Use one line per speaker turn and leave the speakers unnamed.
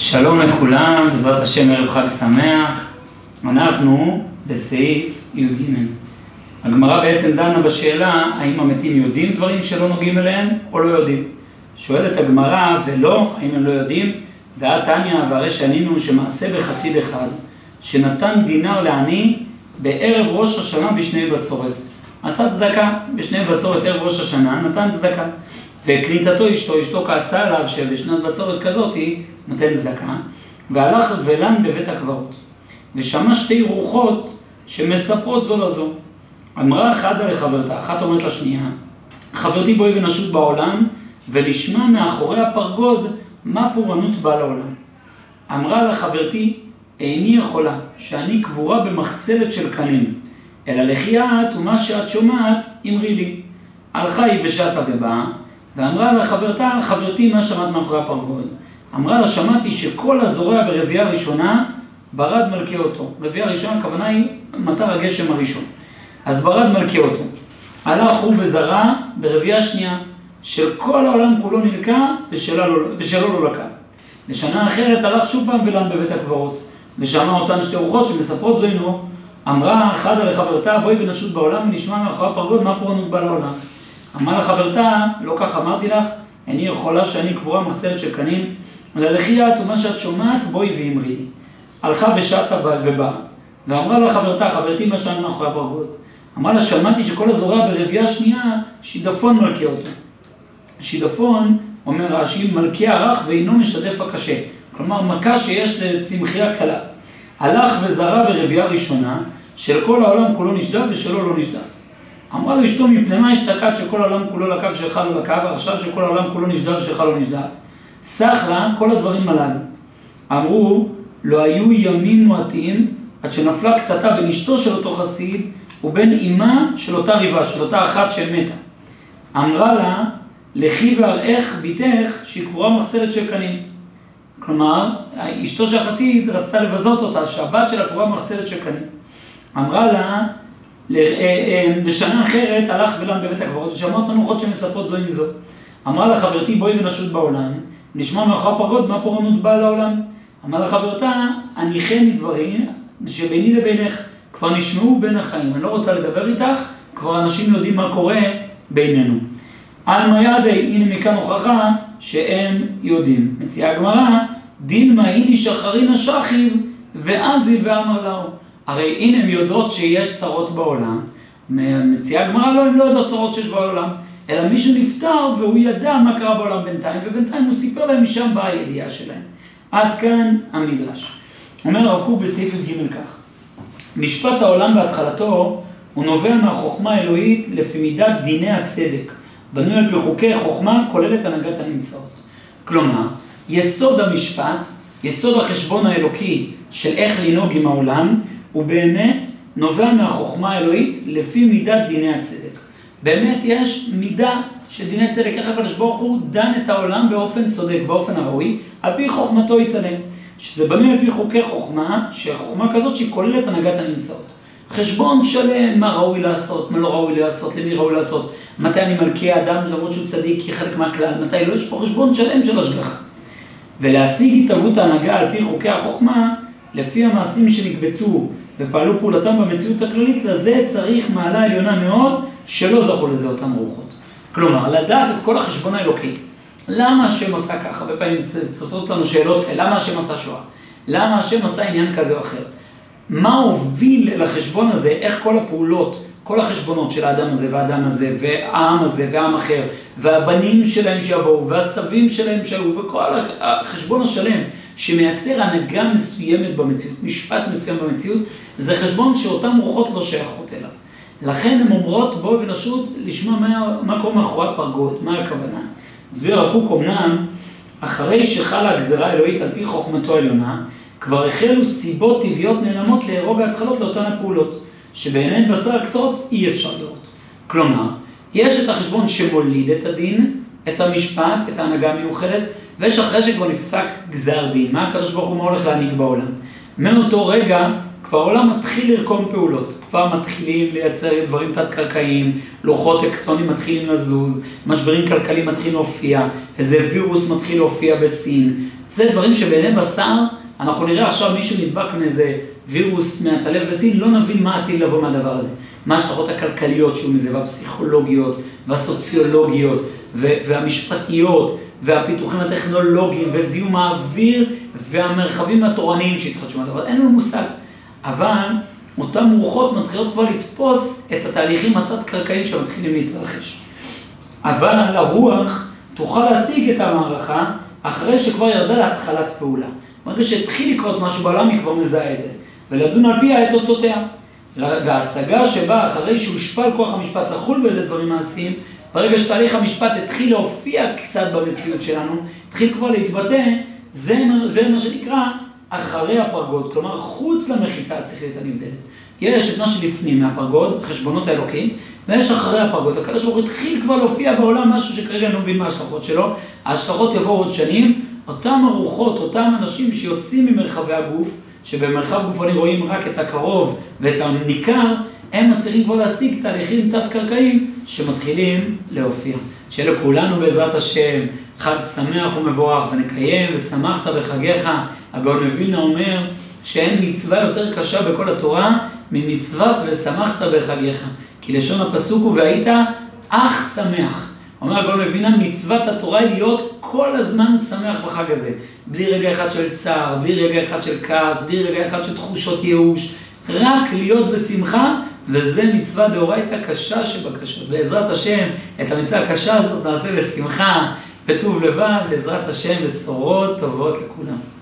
שלום לכולם, בעזרת השם ערב חג שמח. אנחנו בסעיף י"ג. הגמרא בעצם דנה בשאלה האם המתים יודעים דברים שלא נוגעים אליהם או לא יודעים. שואלת הגמרא ולא, האם הם לא יודעים? ואת תניא והרי שענינו שמעשה בחסיד אחד שנתן דינר לעני בערב ראש השנה בשני בצורת. עשה צדקה בשני בצורת ערב ראש השנה, נתן צדקה. וקליטתו אשתו, אשתו כעסה עליו שבשנת בצורת כזאת היא נותן צדקה, והלך ולן בבית הקברות. ושמע שתי רוחות שמספרות זו לזו. אמרה אחדה לחברתה, אחת אומרת לשנייה, חברתי בואי ונשות בעולם, ולשמע מאחורי הפרגוד מה פורענות בא לעולם. אמרה לה חברתי, איני יכולה, שאני קבורה במחצלת של קנים, אלא לכי את ומה שאת שומעת, אמרי לי. הלכה היא ושטה ובאה, ואמרה לה חברתה, חברתי, מה שמעת מאחורי הפרגוד? אמרה לה, שמעתי שכל הזורע ברבייה ראשונה, ברד מלכה אותו. רבייה ראשונה, הכוונה היא מטר הגשם הראשון. אז ברד מלכה אותו. הלך הוא וזרע ברבייה שנייה, של כל העולם כולו נלקה ושלו, לא, לקה. לשנה אחרת הלך שוב פעם ולן בבית הקברות, ושמע אותן שתי רוחות שמספרות זו עמו. אמרה חדה לחברתה, בואי ונשות בעולם ונשמע מאחורי הפרגוד מה פורענות בא לעולם. אמר לחברתה, לא כך אמרתי לך, איני יכולה שאני קבורה מחצלת של קנים, אלא לכי את ומה שאת שומעת, בואי ואמרי לי. הלכה ושטה ובאה, ואמרה לה חברתה, חברתי מה שאני מאחורי הפרגוד. אמרה לה, שמעתי שכל הזורע ברבייה שנייה, שידפון מלכה אותו. שידפון, אומר רש"י, מלכה הרך ואינו משדף הקשה. כלומר, מכה שיש לצמחייה קלה. הלך וזרע ברבייה ראשונה, של כל העולם כולו נשדף ושלו לא נשדף. אמרה לו אשתו, מפני מה אשתקד שכל העולם כולו לקו שלך לא לקו, ועכשיו שכל העולם כולו נשדף שלך לא נשדף? לה כל הדברים הללו. אמרו, לא היו ימים מועטים עד שנפלה קטטה בין אשתו של אותו חסיד ובין אמה של אותה ריבה, של אותה אחת שמתה. אמרה לה, לכי ואראך ביתך שהיא קבורה מחצלת של קנים. כלומר, אשתו של החסיד רצתה לבזות אותה, שהבת שלה קבורה מחצלת של קנים. אמרה לה, לשנה אה, אחרת הלך ולן בבית הקברות ושמע אותנו רוחות שמספרות זו עם זו. אמרה לה חברתי בואי ונשות בעולם, נשמע מאחורי הפרות מה פורענות באה לעולם. אמרה לה חברתה, הניחני דברים שביני לבינך כבר נשמעו בין החיים, אני לא רוצה לדבר איתך, כבר אנשים יודעים מה קורה בינינו. עלמא ידי, הנה מכאן הוכחה שהם יודעים. מציעה הגמרא, דילמה הנה שחרינה שכיב ועזי ואמר לאו. הרי הנה הן יודעות שיש צרות בעולם, מציעה הגמרא לא, הן לא יודעות צרות שיש בעולם, אלא מישהו נפטר והוא ידע מה קרה בעולם בינתיים, ובינתיים הוא סיפר להם משם באה הידיעה שלהם. עד כאן המדרש. אומר הרב קוק בסעיף י"ג כך: משפט העולם בהתחלתו הוא נובע מהחוכמה האלוהית לפי מידת דיני הצדק, בנוי על פי חוקי חוכמה כוללת הנהגת הנמצאות. כלומר, יסוד המשפט, יסוד החשבון האלוקי של איך לנהוג עם העולם, הוא באמת נובע מהחוכמה האלוהית לפי מידת דיני הצדק. באמת יש מידה של דיני צדק, איך הקדוש ברוך הוא דן את העולם באופן צודק, באופן הראוי, על פי חוכמתו יתעלם. שזה בנוי על פי חוקי חוכמה, שחוכמה כזאת שהיא כוללת הנהגת הנמצאות. חשבון שלם, מה ראוי לעשות, מה לא ראוי לעשות, למי ראוי לעשות, מתי אני מלכה אדם למרות שהוא צדיק כחלק מהכלל, מתי לא, יש פה חשבון שלם של השגחה. ולהשיג התהוות ההנהגה על פי חוקי החוכמה, לפי המעשים שנקבצו ופעלו פעולתם במציאות הכללית, לזה צריך מעלה עליונה מאוד, שלא זכו לזה אותן רוחות. כלומר, לדעת את כל החשבון האלוקי. למה השם עשה ככה? הרבה פעמים צוטטות לנו שאלות כאלה, למה השם עשה שואה? למה השם עשה עניין כזה או אחר? מה הוביל אל החשבון הזה, איך כל הפעולות, כל החשבונות של האדם הזה והאדם הזה, והעם הזה והעם אחר, והבנים שלהם שיבואו, והסבים שלהם שהיו, וכל החשבון השלם שמייצר הנהגה מסוימת במציאות, משפט מסוים במציאות, זה חשבון שאותן רוחות לא שייכות אליו. לכן הן אומרות בואו ונשות לשמוע מה, מה קורה מאחורי הפרגוד, מה הכוונה. מסביר הרב קוק אמנם, אחרי שחלה הגזרה האלוהית על פי חוכמתו העליונה, כבר החלו סיבות טבעיות נעלמות לארוב ההתחלות לאותן הפעולות, שבעיניהן בשר הקצרות אי אפשר לראות. כלומר, יש את החשבון שמוליד את הדין, את המשפט, את ההנהגה המיוחדת, ויש אחרי שכבר נפסק גזר דין, מה הקדוש ברוך הוא מה הולך להנהיג בעולם. מאותו רגע כבר העולם מתחיל לרקום פעולות, כבר מתחילים לייצר דברים תת-קרקעיים, לוחות טקטונים מתחילים לזוז, משברים כלכליים מתחילים להופיע, איזה וירוס מתחיל להופיע בסין. זה דברים שבעיני בשר, אנחנו נראה עכשיו מישהו נדבק מאיזה וירוס מהטלב בסין, לא נבין מה עתיד לבוא מהדבר הזה. מה ההשלכות הכלכליות שהוא מזה, והפסיכולוגיות, והסוציולוגיות, והמשפטיות, והפיתוחים הטכנולוגיים, וזיהום האוויר, והמרחבים התורניים שהתחדשו מהדבר הזה. אין לנו מושג. אבל אותן רוחות מתחילות כבר לתפוס את התהליכים התת-קרקעיים שמתחילים להתרחש. אבל הרוח תוכל להשיג את המערכה אחרי שכבר ירדה להתחלת פעולה. ברגע שהתחיל לקרות משהו בעולם, היא כבר מזהה את זה, ולדון על פיה את תוצאותיה. וההשגה שבאה אחרי שהושפע כוח המשפט לחול באיזה דברים מעשיים, ברגע שתהליך המשפט התחיל להופיע קצת במציאות שלנו, התחיל כבר להתבטא, זה, זה מה שנקרא אחרי הפרגוד, כלומר חוץ למחיצה השכלית הנבדלת. יש את מה שלפנים מהפרגוד, חשבונות האלוקים, ויש אחרי הפרגוד. הקדוש ברוך הוא התחיל כבר להופיע בעולם משהו שכרגע אני לא מבין מה ההשלכות שלו. ההשלכות יבואו עוד שנים. אותם הרוחות, אותם אנשים שיוצאים ממרחבי הגוף, שבמרחב גופני רואים רק את הקרוב ואת הניכר, הם מצליחים כבר להשיג תהליכים תת-קרקעיים שמתחילים להופיע. שיהיה לכולנו בעזרת השם חג שמח ומבורך, ונקיים ושמחת בחגיך. הגאון מווילנה אומר שאין מצווה יותר קשה בכל התורה ממצוות ושמחת בחגיך. כי לשון הפסוק הוא והיית אך שמח. אומר הגאון מווילנה, מצוות התורה היא להיות כל הזמן שמח בחג הזה. בלי רגע אחד של צער, בלי רגע אחד של כעס, בלי רגע אחד של תחושות ייאוש. רק להיות בשמחה, וזה מצווה דאורייתא קשה שבקשות. בעזרת השם, את המצווה הקשה הזאת נעשה בשמחה, בטוב לבב, בעזרת השם, בשורות טובות לכולם.